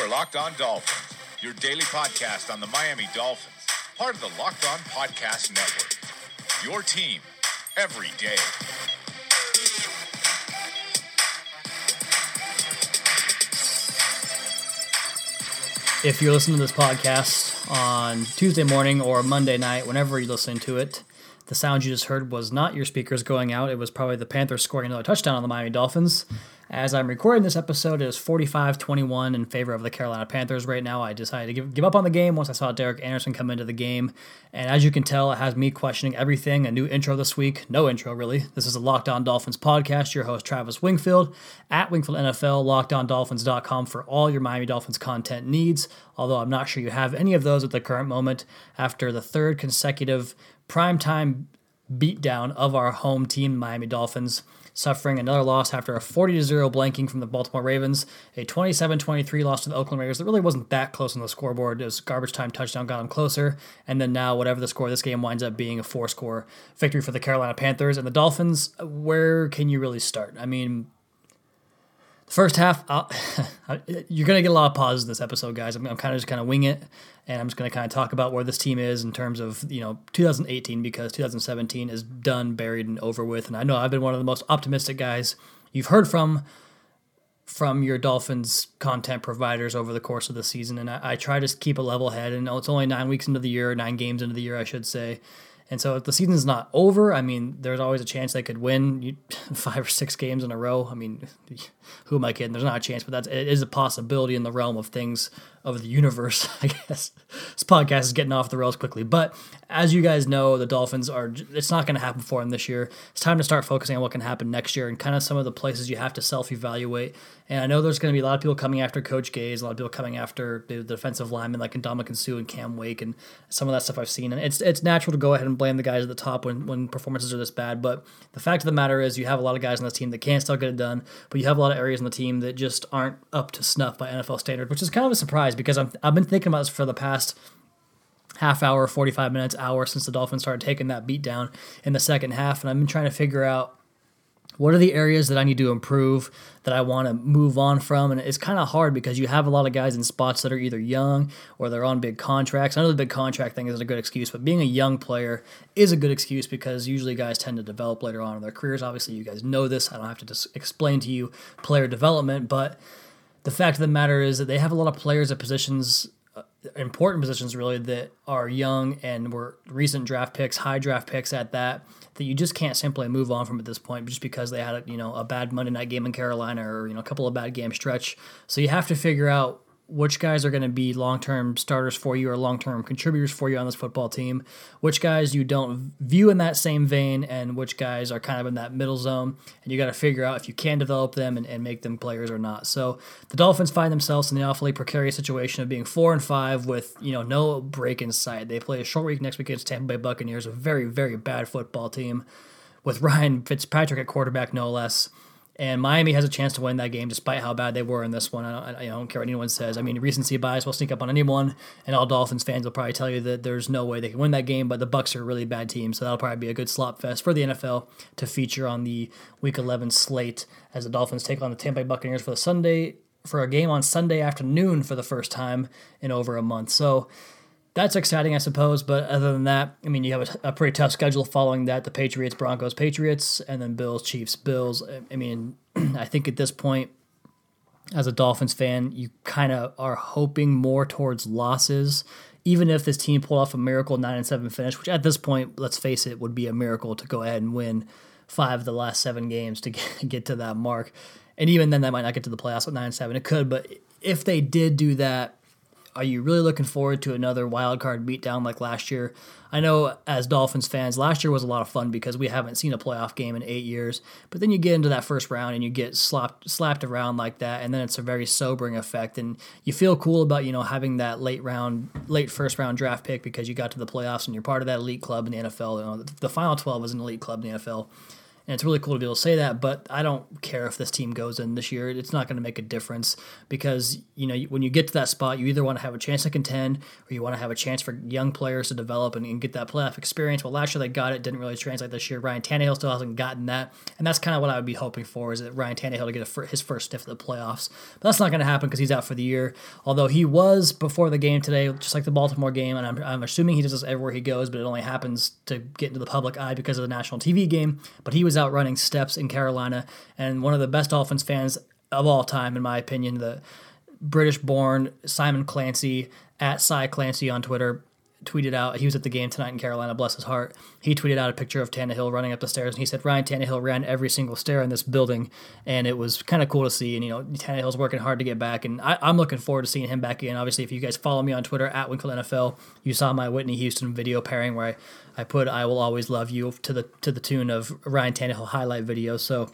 You are Locked On Dolphins, your daily podcast on the Miami Dolphins, part of the Locked On Podcast Network. Your team every day. If you're listening to this podcast on Tuesday morning or Monday night, whenever you're listening to it, the sound you just heard was not your speakers going out. It was probably the Panthers scoring another touchdown on the Miami Dolphins. As I'm recording this episode, it is 45 21 in favor of the Carolina Panthers right now. I decided to give, give up on the game once I saw Derek Anderson come into the game. And as you can tell, it has me questioning everything. A new intro this week. No intro, really. This is a Locked On Dolphins podcast. Your host, Travis Wingfield, at Wingfield NFL, lockedondolphins.com for all your Miami Dolphins content needs. Although I'm not sure you have any of those at the current moment after the third consecutive primetime beatdown of our home team, Miami Dolphins suffering another loss after a 40 0 blanking from the Baltimore Ravens, a 27 23 loss to the Oakland Raiders that really wasn't that close on the scoreboard. Was garbage time touchdown got them closer, and then now whatever the score this game winds up being a four score victory for the Carolina Panthers and the Dolphins. Where can you really start? I mean, first half, uh, you're going to get a lot of pauses this episode, guys. I'm, I'm kind of just kind of wing it, and I'm just going to kind of talk about where this team is in terms of you know 2018 because 2017 is done, buried, and over with. And I know I've been one of the most optimistic guys you've heard from from your Dolphins content providers over the course of the season, and I, I try to keep a level head. And it's only nine weeks into the year, nine games into the year, I should say. And so if the season's not over, I mean, there's always a chance they could win five or six games in a row. I mean, who am I kidding? There's not a chance, but that's it is a possibility in the realm of things of the universe, I guess. This podcast is getting off the rails quickly. But as you guys know, the Dolphins are, it's not going to happen for them this year. It's time to start focusing on what can happen next year and kind of some of the places you have to self evaluate. And I know there's going to be a lot of people coming after Coach Gase, a lot of people coming after the defensive linemen like Ndamukong Suh and Cam Wake and some of that stuff I've seen. And it's it's natural to go ahead and blame the guys at the top when, when performances are this bad. But the fact of the matter is, you have a lot of guys on this team that can still get it done, but you have a lot of areas in the team that just aren't up to snuff by NFL standards, which is kind of a surprise because I'm, I've been thinking about this for the past half hour, 45 minutes, hour since the Dolphins started taking that beat down in the second half. And I've been trying to figure out what are the areas that I need to improve that I want to move on from. And it's kind of hard because you have a lot of guys in spots that are either young or they're on big contracts. I know the big contract thing isn't a good excuse, but being a young player is a good excuse because usually guys tend to develop later on in their careers. Obviously, you guys know this. I don't have to just explain to you player development, but the fact of the matter is that they have a lot of players at positions uh, important positions really that are young and were recent draft picks, high draft picks at that, that you just can't simply move on from at this point just because they had a, you know a bad Monday night game in Carolina or you know a couple of bad game stretch. So you have to figure out which guys are going to be long term starters for you or long term contributors for you on this football team, which guys you don't view in that same vein, and which guys are kind of in that middle zone. And you got to figure out if you can develop them and, and make them players or not. So the Dolphins find themselves in the awfully precarious situation of being four and five with you know no break in sight. They play a short week next week against Tampa Bay Buccaneers, a very very bad football team with Ryan Fitzpatrick at quarterback, no less. And Miami has a chance to win that game despite how bad they were in this one. I don't, I don't care what anyone says. I mean, recency bias will sneak up on anyone, and all Dolphins fans will probably tell you that there's no way they can win that game. But the Bucks are a really bad team, so that'll probably be a good slop fest for the NFL to feature on the Week 11 slate as the Dolphins take on the Tampa Bay Buccaneers for the Sunday for a game on Sunday afternoon for the first time in over a month. So that's exciting, I suppose. But other than that, I mean, you have a, a, pretty tough schedule following that: the Patriots, Broncos, Patriots, and then Bills, Chiefs, Bills. I mean, I think at this point, as a Dolphins fan, you kind of are hoping more towards losses. Even if this team pulled off a miracle nine and seven finish, which at this point, let's face it, would be a miracle to go ahead and win five of the last seven games to get, to that mark. And even then, that might not get to the playoffs with nine and seven. It could, but if they did do that, are you really looking forward to another wild card beatdown like last year? I know as Dolphins fans, last year was a lot of fun because we haven't seen a playoff game in eight years. But then you get into that first round and you get slapped slapped around like that, and then it's a very sobering effect. And you feel cool about you know having that late round, late first round draft pick because you got to the playoffs and you're part of that elite club in the NFL. You know, the final twelve is an elite club in the NFL And it's really cool to be able to say that, but I don't care if this team goes in this year. It's not going to make a difference because, you know, when you get to that spot, you either want to have a chance to contend or you want to have a chance for young players to develop and, and get that playoff experience. Well, last year they got it, didn't really translate this year. Ryan Tannehill still hasn't gotten that. And that's kind of what I would be hoping for is that Ryan Tannehill to get a, his first sniff of the playoffs. But that's not going to happen because he's out for the year. Although he was before the game today, just like the Baltimore game, and I'm, I'm assuming he does this everywhere he goes, but it only happens to get into the public eye because of the national TV game. But he was out running steps in Carolina, and one of the best Dolphins fans of all time, in my opinion, the British born Simon Clancy at Cy Clancy on Twitter tweeted out he was at the game tonight in Carolina, bless his heart. He tweeted out a picture of Tannehill running up the stairs, and he said Ryan Tannehill ran every single stair in this building, and it was kind of cool to see. And you know, Tannehill's working hard to get back, and I, am looking forward to seeing him back again. Obviously, if you guys follow me on Twitter at Wingfield NFL, you saw my Whitney Houston video pairing where I, I put "I will always love you" to the to the tune of Ryan Tannehill highlight video. So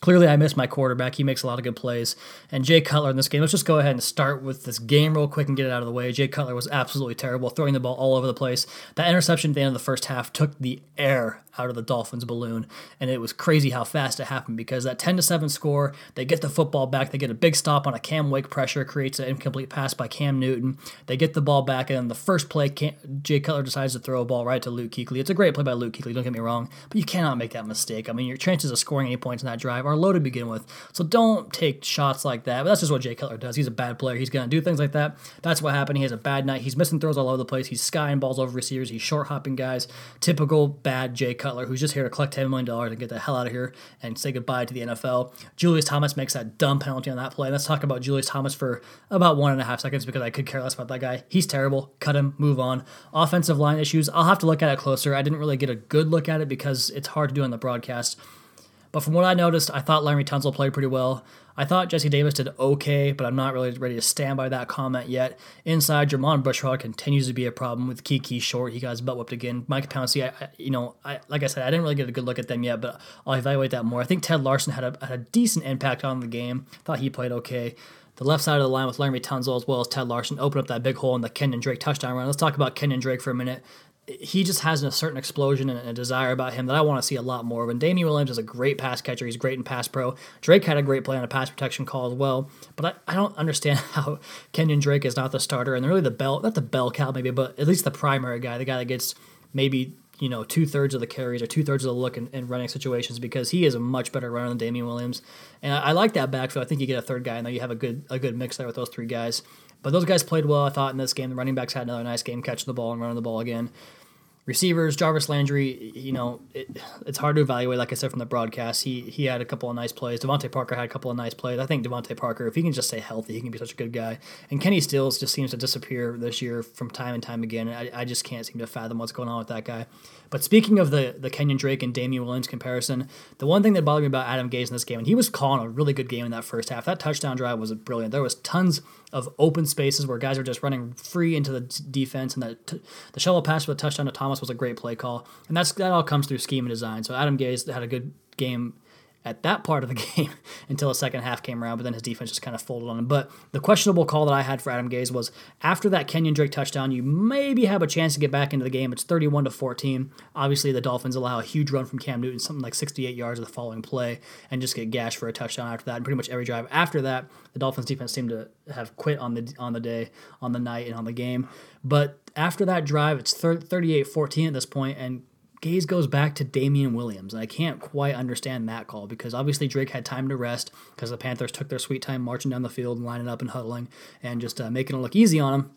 Clearly, I missed my quarterback. He makes a lot of good plays. And Jay Cutler in this game, let's just go ahead and start with this game real quick and get it out of the way. Jay Cutler was absolutely terrible, throwing the ball all over the place. That interception at the end of the first half took the air out of the Dolphins balloon. And it was crazy how fast it happened because that 10 to 7 score, they get the football back, they get a big stop on a Cam Wake pressure, creates an incomplete pass by Cam Newton. They get the ball back, and the first play, Cam, Jay Cutler decides to throw a ball right to Luke Kuechly. It's a great play by Luke Kuechly, don't get me wrong, but you cannot make that mistake. I mean, your chances of scoring any points in that drive are low to begin with. So don't take shots like that. But that's just what Jay Cutler does. He's a bad player. He's going to do things like that. That's what happened. He has a bad night. He's missing throws all over the place. He's skying balls over receivers. He's short hopping guys. Typical bad Jay Cutler, who's just here to collect $10 million and get the hell out of here and say goodbye to the NFL. Julius Thomas makes that dumb penalty on that play. Let's talk about Julius Thomas for about one and a half seconds because I could care less about that guy. He's terrible. Cut him, move on. Offensive line issues, I'll have to look at it closer. I didn't really get a good look at it because it's hard to do on the broadcast. But from what I noticed, I thought Laremy Tunsil played pretty well. I thought Jesse Davis did okay, but I'm not really ready to stand by that comment yet. Inside, Jermon Bushrod continues to be a problem with Keke Short. He got his butt whipped again. Mike Pouncey, I, I, you know, I, like I said, I didn't really get a good look at them yet, but I'll evaluate that more. I think Ted Larsen had a, had a decent impact on the game. I thought he played okay. The left side of the line with Laremy Tunsil as well as Ted Larsen opened up that big hole in the Kenyon Drake touchdown run. Let's talk about Kenyon Drake for a minute he just has a certain explosion and a desire about him that I want to see a lot more of. And Damien Williams is a great pass catcher. He's great in pass pro. Drake had a great play on a pass protection call as well. But I, I don't understand how Kenyon Drake is not the starter and really the bell, not the bell cow maybe, but at least the primary guy, the guy that gets maybe you know two thirds of the carries or two thirds of the look in, in, running situations because he is a much better runner than Damien Williams. And I, I like that backfield. I think you get a third guy and then you have a good a good mix there with those three guys. But those guys played well, I thought, in this game. The running backs had another nice game catching the ball and running the ball again. Receivers, Jarvis Landry, you know, it, it's hard to evaluate. Like I said from the broadcast, he he had a couple of nice plays. DeVante Parker had a couple of nice plays. I think DeVante Parker, if he can just stay healthy, he can be such a good guy. And Kenny Stills just seems to disappear this year from time and time again. I, I just can't seem to fathom what's going on with that guy. But speaking of the the Kenyon Drake and Damien Williams comparison, the one thing that bothered me about Adam Gase in this game, and he was calling a really good game in that first half. That touchdown drive was brilliant. There was tons of open spaces where guys are just running free into the defense, and the t- the shallow pass for the touchdown to Thomas was a great play call. And that's that all comes through scheme and design. So Adam Gase had a good game at that part of the game until the second half came around, but then his defense just kind of folded on him. But the questionable call that I had for Adam Gase was after that Kenyon Drake touchdown, you maybe have a chance to get back into the game. It's 31 to 14. Obviously, the Dolphins allow a huge run from Cam Newton, something like 68 yards of the following play, and just get gashed for a touchdown after that. And pretty much every drive after that, the Dolphins defense seemed to have quit on the on the day, on the night, and on the game. But after that drive, it's 38-14 at this point, and Gase goes back to Damien Williams. I can't quite understand that call because obviously Drake had time to rest because the Panthers took their sweet time marching down the field and lining up and huddling and just uh, making it look easy on him.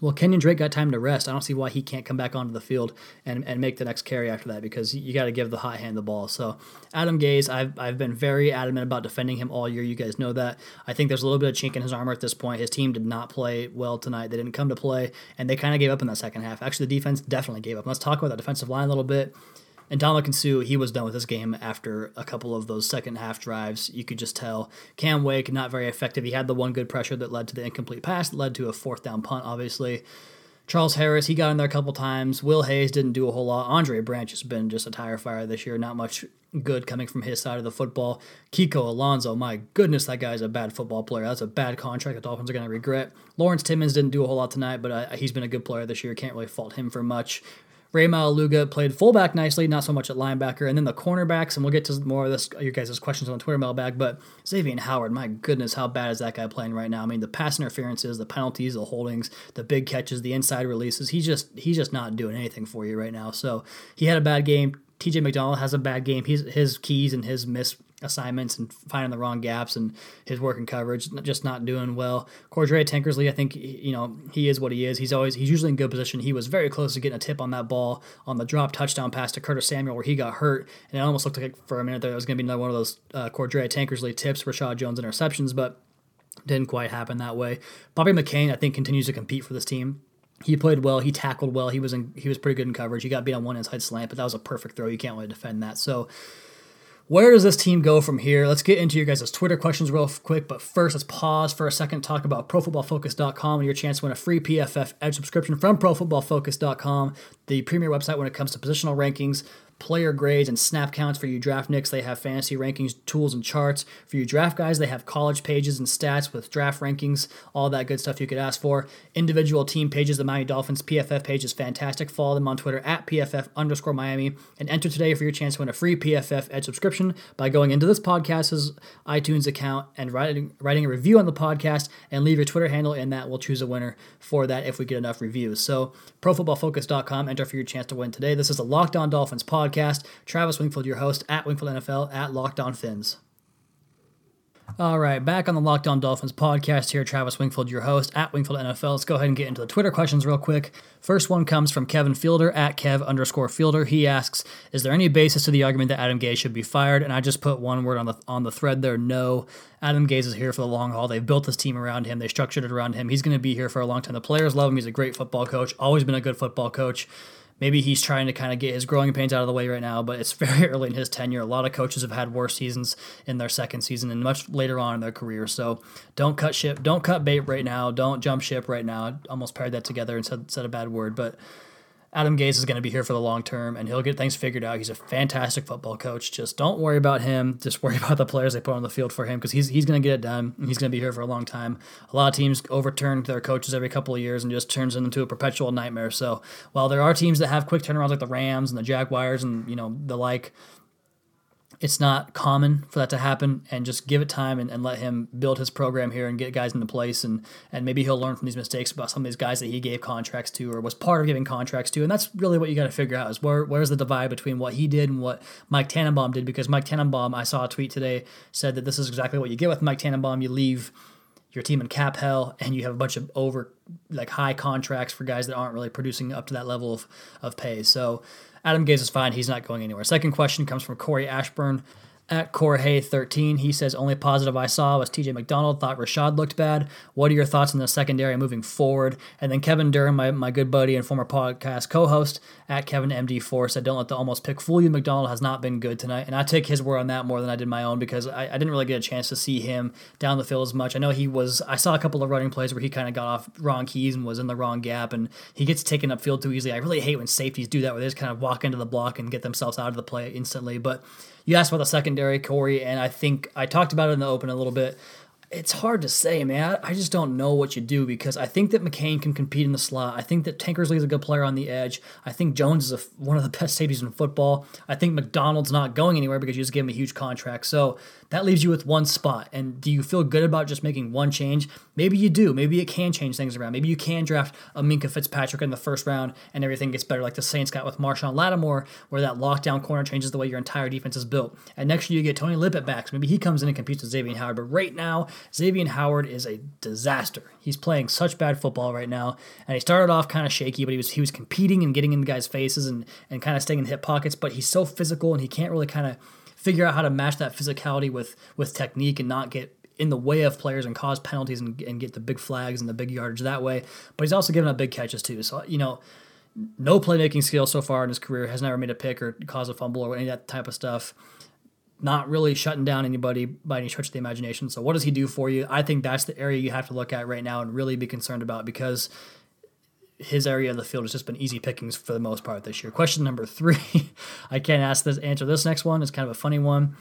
Well, Kenyon Drake got time to rest. I don't see why he can't come back onto the field and, and make the next carry after that because you got to give the hot hand the ball. So, Adam Gase, I've, I've been very adamant about defending him all year. You guys know that. I think there's a little bit of chink in his armor at this point. His team did not play well tonight. They didn't come to play, and they kind of gave up in that second half. Actually, the defense definitely gave up. Let's talk about that defensive line a little bit. And Ndamukong Suh, he was done with this game after a couple of those second half drives. You could just tell. Cam Wake, not very effective. He had the one good pressure that led to the incomplete pass, that led to a fourth down punt, obviously. Charles Harris, he got in there a couple times. Will Hayes didn't do a whole lot. Andre Branch has been just a tire fire this year. Not much good coming from his side of the football. Kiko Alonso, my goodness, that guy's a bad football player. That's a bad contract the Dolphins are going to regret. Lawrence Timmons didn't do a whole lot tonight, but uh, he's been a good player this year. Can't really fault him for much. Rey Maualuga played fullback nicely, not so much at linebacker. And then the cornerbacks, and we'll get to more of this, your guys' questions on the Twitter mailbag. But Xavier Howard, my goodness, how bad is that guy playing right now? I mean, the pass interferences, the penalties, the holdings, the big catches, the inside releases. He's just he's just not doing anything for you right now. So he had a bad game. TJ McDonald has a bad game. He's his keys and his miss assignments and finding the wrong gaps and his work and coverage just not doing well. Cordrea Tankersley, I think you know he is what he is. He's always he's usually in good position. He was very close to getting a tip on that ball on the drop touchdown pass to Curtis Samuel where he got hurt and it almost looked like for a minute there was going to be another one of those uh, Cordrea Tankersley tips, Reshad Jones interceptions, but didn't quite happen that way. Bobby McCain, I think, continues to compete for this team. He played well. He tackled well. He was in, he was pretty good in coverage. He got beat on one inside slant, but that was a perfect throw. You can't really defend that. So where does this team go from here? Let's get into your guys' Twitter questions real quick, but first let's pause for a second talk about ProFootballFocus.com and your chance to win a free PFF Edge subscription from ProFootballFocus.com, the premier website when it comes to positional rankings, player grades and snap counts for you draft nicks. They have fantasy rankings, tools, and charts. For you draft guys, they have college pages and stats with draft rankings, all that good stuff you could ask for. Individual team pages, the Miami Dolphins PFF page is fantastic. Follow them on Twitter at PFF underscore Miami and enter today for your chance to win a free PFF Edge subscription by going into this podcast's iTunes account and writing, writing a review on the podcast and leave your Twitter handle in that. We'll choose a winner for that if we get enough reviews. So, profootballfocus.com, enter for your chance to win today. This is the Locked On Dolphins podcast podcast. Travis Wingfield, your host at Wingfield NFL at Locked On Fins. All right, back on the Locked On Dolphins podcast here. Travis Wingfield, your host at Wingfield NFL. Let's go ahead and get into the Twitter questions real quick. First one comes from Kevin Fielder at Kev underscore Fielder. He asks, "Is there any basis to the argument that Adam Gase should be fired?" And I just put one word on the on the thread there. No, Adam Gase is here for the long haul. They've built this team around him. They structured it around him. He's going to be here for a long time. The players love him. He's a great football coach. Always been a good football coach maybe he's trying to kind of get his growing pains out of the way right now, but it's very early in his tenure. A lot of coaches have had worse seasons in their second season and much later on in their career. So don't cut ship, don't cut bait right now, don't jump ship right now. Almost paired that together and said, said a bad word, but Adam Gase is going to be here for the long term and he'll get things figured out. He's a fantastic football coach. Just don't worry about him. Just worry about the players they put on the field for him because he's, he's going to get it done. He's going to be here for a long time. A lot of teams overturn their coaches every couple of years and just turns them into a perpetual nightmare. So while there are teams that have quick turnarounds like the Rams and the Jaguars and you know the like, it's not common for that to happen and just give it time and, and let him build his program here and get guys into place and and maybe he'll learn from these mistakes about some of these guys that he gave contracts to or was part of giving contracts to and that's really what you got to figure out is where where's the divide between what he did and what Mike Tannenbaum did because Mike Tannenbaum I saw a tweet today said that this is exactly what you get with Mike Tannenbaum you leave your team in cap hell and you have a bunch of over like high contracts for guys that aren't really producing up to that level of, of pay so Adam Gase is fine. He's not going anywhere. Second question comes from Corey Ashburn at Corey13. He says, Only positive I saw was TJ McDonald. Thought Reshad looked bad. What are your thoughts on the secondary moving forward? And then Kevin Durham, my, my good buddy and former podcast co host at Kevin MD4, said, Don't let the almost pick fool you. McDonald has not been good tonight. And I take his word on that more than I did my own because I, I didn't really get a chance to see him down the field as much. I know he was, I saw a couple of running plays where he kind of got off wrong keys and was in the wrong gap and he gets taken up field too easily. I really hate when safeties do that where they just kind of walk into the block and get themselves out of the play instantly. But you asked about the secondary, Corey, and I think I talked about it in the open a little bit. It's hard to say, man. I just don't know what you do because I think that McCain can compete in the slot. I think that Tankersley is a good player on the edge. I think Jones is a, one of the best safeties in football. I think McDonald's not going anywhere because you just gave him a huge contract. So that leaves you with one spot. And do you feel good about just making one change? Maybe you do. Maybe it can change things around. Maybe you can draft a Minkah Fitzpatrick in the first round and everything gets better, like the Saints got with Marshon Lattimore, where that lockdown corner changes the way your entire defense is built. And next year you get Tony Lippett back. So maybe he comes in and competes with Xavier Howard. But right now, Xavier Howard is a disaster. He's playing such bad football right now. And he started off kind of shaky, but he was he was competing and getting in the guys' faces and, and kind of staying in hip pockets. But he's so physical and he can't really kind of figure out how to match that physicality with with technique and not get in the way of players and cause penalties and, and get the big flags and the big yardage that way. But he's also given up big catches too. So you know, no playmaking skill so far in his career. Has never made a pick or caused a fumble or any of that type of stuff. Not really shutting down anybody by any stretch of the imagination. So what does he do for you? I think that's the area you have to look at right now and really be concerned about because his area of the field has just been easy pickings for the most part this year. Question number three, I can't ask this answer this next one. It's kind of a funny one.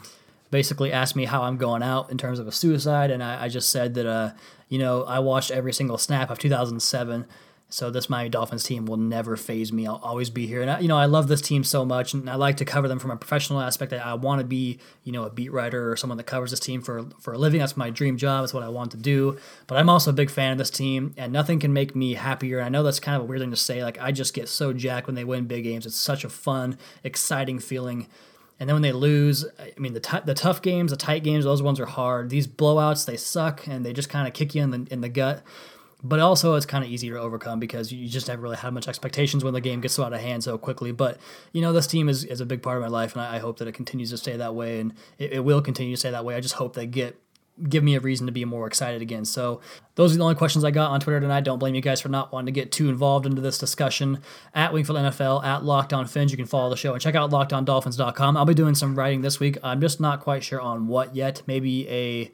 Basically, asked me how I'm going out in terms of a suicide, and I, I just said that uh, you know I watched every single snap of 2007 So this Miami Dolphins team will never phase me. I'll always be here, and I, you know I love this team so much, and I like to cover them from a professional aspect. I, I want to be you know a beat writer or someone that covers this team for for a living. That's my dream job. That's what I want to do. But I'm also a big fan of this team, and nothing can make me happier. And I know that's kind of a weird thing to say. Like I just get so jacked when they win big games. It's such a fun, exciting feeling. And then when they lose, I mean the t- the tough games, the tight games, those ones are hard. These blowouts, they suck, and they just kind of kick you in the in the gut but also it's kind of easier to overcome because you just never really had much expectations when the game gets so out of hand so quickly. But you know, this team is, is a big part of my life, and I, I hope that it continues to stay that way, and it, it, will continue to stay that way. I just hope they get give me a reason to be more excited again. So those are the only questions I got on Twitter tonight. Don't blame you guys for not wanting to get too involved into this discussion. At Wingfield NFL, at Locked On Fins, you can follow the show and check out LockedOnDolphins.com. I'll be doing some writing this week. I'm just not quite sure on what yet. Maybe a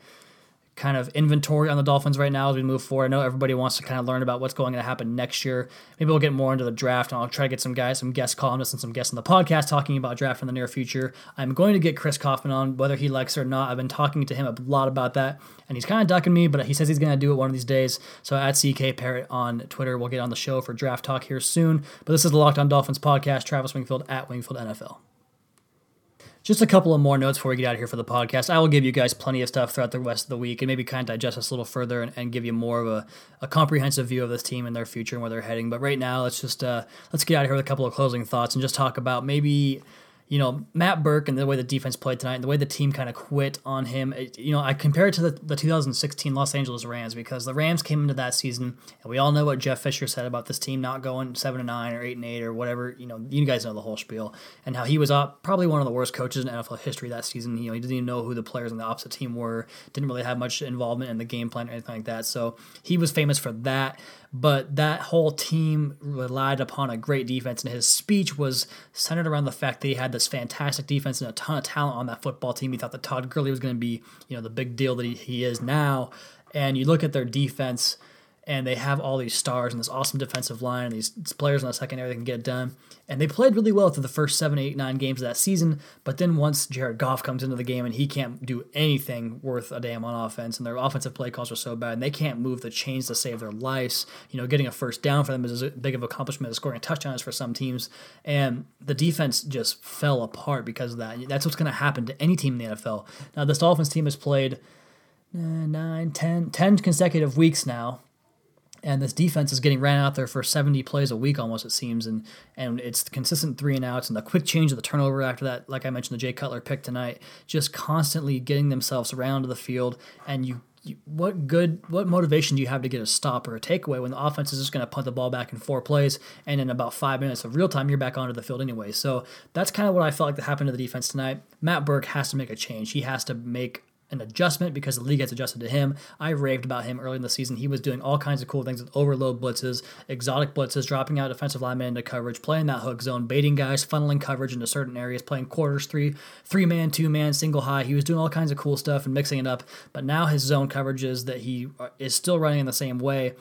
kind of inventory on the Dolphins right now as we move forward. I know everybody wants to kind of learn about what's going to happen next year. Maybe we'll get more into the draft, and I'll try to get some guys, some guest columnists, and some guests on the podcast talking about draft in the near future. I'm going to get Chris Kaufman on, whether he likes it or not. I've been talking to him a lot about that, and he's kind of ducking me, but he says he's going to do it one of these days. So at CK Parrott on Twitter, we'll get on the show for draft talk here soon. But this is the Locked On Dolphins podcast. Travis Wingfield at Wingfield NFL. Just a couple of more notes before we get out of here for the podcast. I will give you guys plenty of stuff throughout the rest of the week and maybe kind of digest this a little further and, and give you more of a, a, comprehensive view of this team and their future and where they're heading. But right now, let's just uh, let's get out of here with a couple of closing thoughts and just talk about maybe you know, Matt Burke and the way the defense played tonight, and the way the team kind of quit on him. It, you know, I compare it to the, the 2016 Los Angeles Rams because the Rams came into that season, and we all know what Jeff Fisher said about this team not going seven and nine or eight and eight or whatever. You know, you guys know the whole spiel, and how he was uh, probably one of the worst coaches in NFL history that season. You know, he didn't even know who the players on the opposite team were, didn't really have much involvement in the game plan or anything like that. So he was famous for that but that whole team relied upon a great defense, and his speech was centered around the fact that he had this fantastic defense and a ton of talent on that football team. He thought that Todd Gurley was going to be, you know, the big deal that he, he is now. And you look at their defense, and they have all these stars and this awesome defensive line and these players in the secondary that can get it done. And they played really well through the first seven, eight, nine games of that season. But then once Jared Goff comes into the game and he can't do anything worth a damn on offense, and their offensive play calls are so bad, and they can't move the chains to save their lives. You know, getting a first down for them is as big of an accomplishment as scoring a touchdown is for some teams. And the defense just fell apart because of that. That's what's going to happen to any team in the NFL. Now, this Dolphins team has played uh, nine, ten, ten consecutive weeks now and this defense is getting ran out there for 70 plays a week almost it seems and and it's consistent three and outs and the quick change of the turnover after that like i mentioned the jay cutler pick tonight just constantly getting themselves around to the field and you, what good what motivation do you have to get a stop or a takeaway when the offense is just going to punt the ball back in four plays and in about five minutes of real time you're back onto the field anyway? So that's kind of what i felt like that happened to the defense tonight. Matt burke has to make a change. He has to make an adjustment because the league has adjusted to him. I raved about him early in the season. He was doing all kinds of cool things with overload blitzes, exotic blitzes, dropping out defensive linemen into coverage, playing that hook zone, baiting guys, funneling coverage into certain areas, playing quarters, three, three man, two man, single high. He was doing all kinds of cool stuff and mixing it up. But now his zone coverages that he uh, is still running in the same way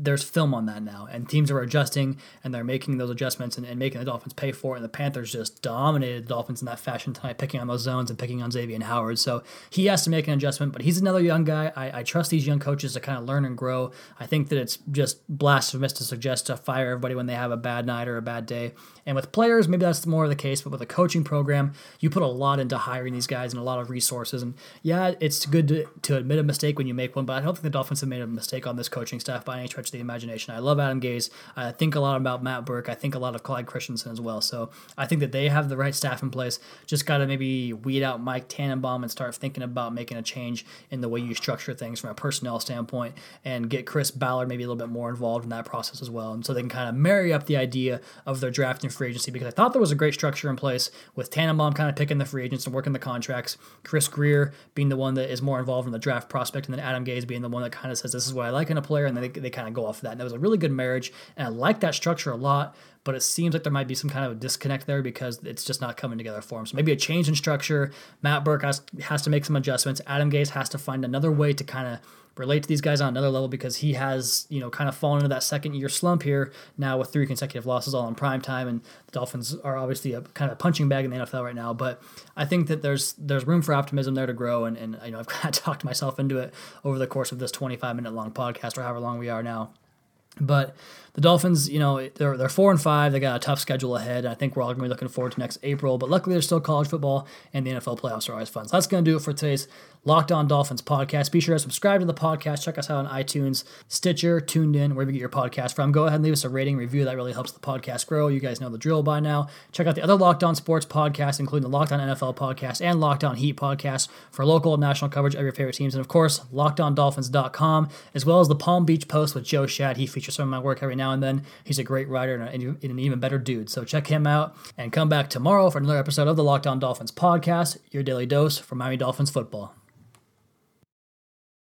there's film on that now, and teams are adjusting and they're making those adjustments and, and, making the Dolphins pay for it. And the Panthers just dominated the Dolphins in that fashion tonight, picking on those zones and picking on Xavier and Howard. So he has to make an adjustment, but he's another young guy. I, I trust these young coaches to kind of learn and grow. I think that it's just blasphemous to suggest to fire everybody when they have a bad night or a bad day. And with players, maybe that's more of the case, but with a coaching program, you put a lot into hiring these guys and a lot of resources. And yeah, it's good to, to admit a mistake when you make one, but I don't think the Dolphins have made a mistake on this coaching staff by any stretch the imagination. I love Adam Gase. I think a lot about Matt Burke. I think a lot of Clyde Christensen as well. So I think that they have the right staff in place. Just got to maybe weed out Mike Tannenbaum and start thinking about making a change in the way you structure things from a personnel standpoint and get Chris Ballard maybe a little bit more involved in that process as well. And so they can kind of marry up the idea of their draft and free agency because I thought there was a great structure in place with Tannenbaum kind of picking the free agents and working the contracts, Chris Grier being the one that is more involved in the draft prospect, and then Adam Gase being the one that kind of says, This is what I like in a player, and then they, they kind of go off of that. And that was a really good marriage, and I like that structure a lot but it seems like there might be some kind of a disconnect there because it's just not coming together for him. So maybe a change in structure. Matt Burke has, has to make some adjustments. Adam Gase has to find another way to kind of relate to these guys on another level because he has, you know, kind of fallen into that second year slump here now with three consecutive losses all in prime time. And the Dolphins are obviously a kind of a punching bag in the NFL right now. But I think that there's there's room for optimism there to grow. And, and you know, I've kind of talked myself into it over the course of this 25 minute long podcast or however long we are now. But the Dolphins, you know, they're they're four and five. They got a tough schedule ahead. I think we're all gonna be looking forward to next April. But luckily, there's still college football, and the NFL playoffs are always fun. So that's gonna do it for today's Locked On Dolphins podcast. Be sure to subscribe to the podcast. Check us out on iTunes, Stitcher, Tuned In, wherever you get your podcast from. Go ahead and leave us a rating, review. That really helps the podcast grow. You guys know the drill by now. Check out the other Locked On Sports podcasts, including the Locked On NFL podcast and Locked On Heat podcast for local and national coverage of your favorite teams. And of course, LockedOnDolphins.com, as well as the Palm Beach Post with Joe Schad. He features some of my work every now and then. He's a great writer and, an even better dude. So check him out and come back tomorrow for another episode of the Locked On Dolphins podcast, your daily dose for Miami Dolphins football.